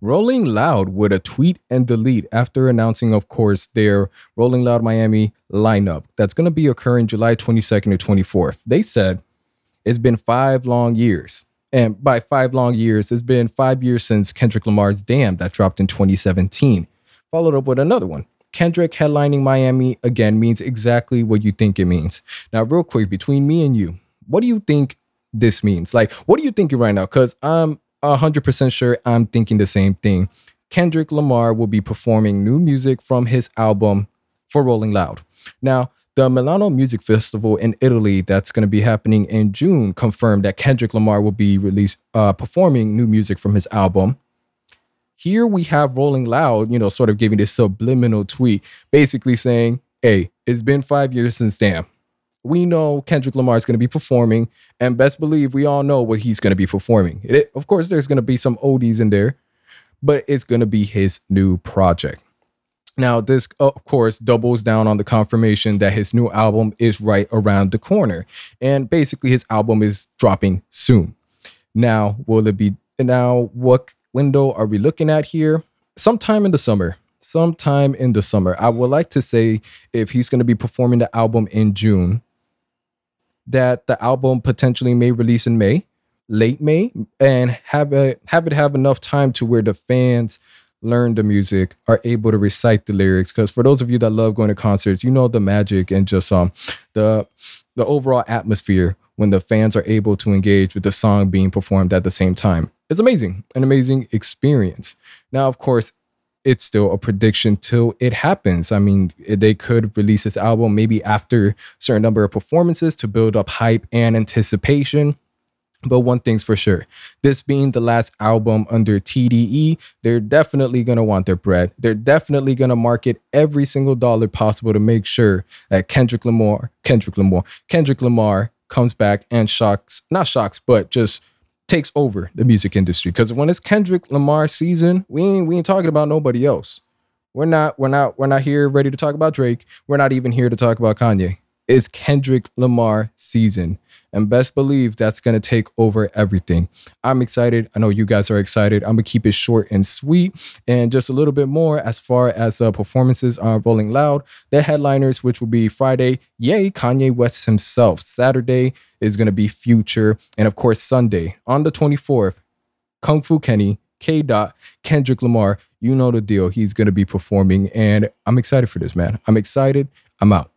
Rolling Loud with a tweet and delete after announcing, of course, their Rolling Loud Miami lineup that's going to be occurring July 22nd to 24th. They said it's been five long years. And by five long years, it's been five years since Kendrick Lamar's Damn that dropped in 2017, followed up with another one. Kendrick headlining Miami again means exactly what you think it means. Now, real quick, between me and you, what do you think this means? Like, what are you thinking right now? Because I'm um, 100% sure I'm thinking the same thing. Kendrick Lamar will be performing new music from his album for Rolling Loud. Now, the Milano Music Festival in Italy that's going to be happening in June confirmed that Kendrick Lamar will be released uh, performing new music from his album. Here we have Rolling Loud, you know, sort of giving this subliminal tweet, basically saying, "Hey, it's been five years since Damn we know Kendrick Lamar is going to be performing, and best believe we all know what he's going to be performing. It, of course, there's going to be some oldies in there, but it's going to be his new project. Now, this, of course, doubles down on the confirmation that his new album is right around the corner. And basically, his album is dropping soon. Now, will it be, now, what window are we looking at here? Sometime in the summer. Sometime in the summer. I would like to say if he's going to be performing the album in June, that the album potentially may release in May, late May, and have a have it have enough time to where the fans learn the music, are able to recite the lyrics. Because for those of you that love going to concerts, you know the magic and just um the the overall atmosphere when the fans are able to engage with the song being performed at the same time. It's amazing, an amazing experience. Now, of course, it's still a prediction till it happens. I mean, they could release this album maybe after a certain number of performances to build up hype and anticipation. But one thing's for sure this being the last album under TDE, they're definitely going to want their bread. They're definitely going to market every single dollar possible to make sure that Kendrick Lamar, Kendrick Lamar, Kendrick Lamar comes back and shocks, not shocks, but just takes over the music industry. Because when it's Kendrick Lamar season, we ain't we ain't talking about nobody else. We're not we're not we're not here ready to talk about Drake. We're not even here to talk about Kanye. It's Kendrick Lamar season. And best believe that's going to take over everything. I'm excited. I know you guys are excited. I'm going to keep it short and sweet and just a little bit more as far as uh, performances are Rolling Loud. The headliners, which will be Friday, Ye, Kanye West himself. Saturday is going to be Future. And of course, Sunday on the 24th, Kung Fu Kenny, K. Dot, Kendrick Lamar. You know the deal. He's going to be performing. And I'm excited for this, man. I'm excited. I'm out.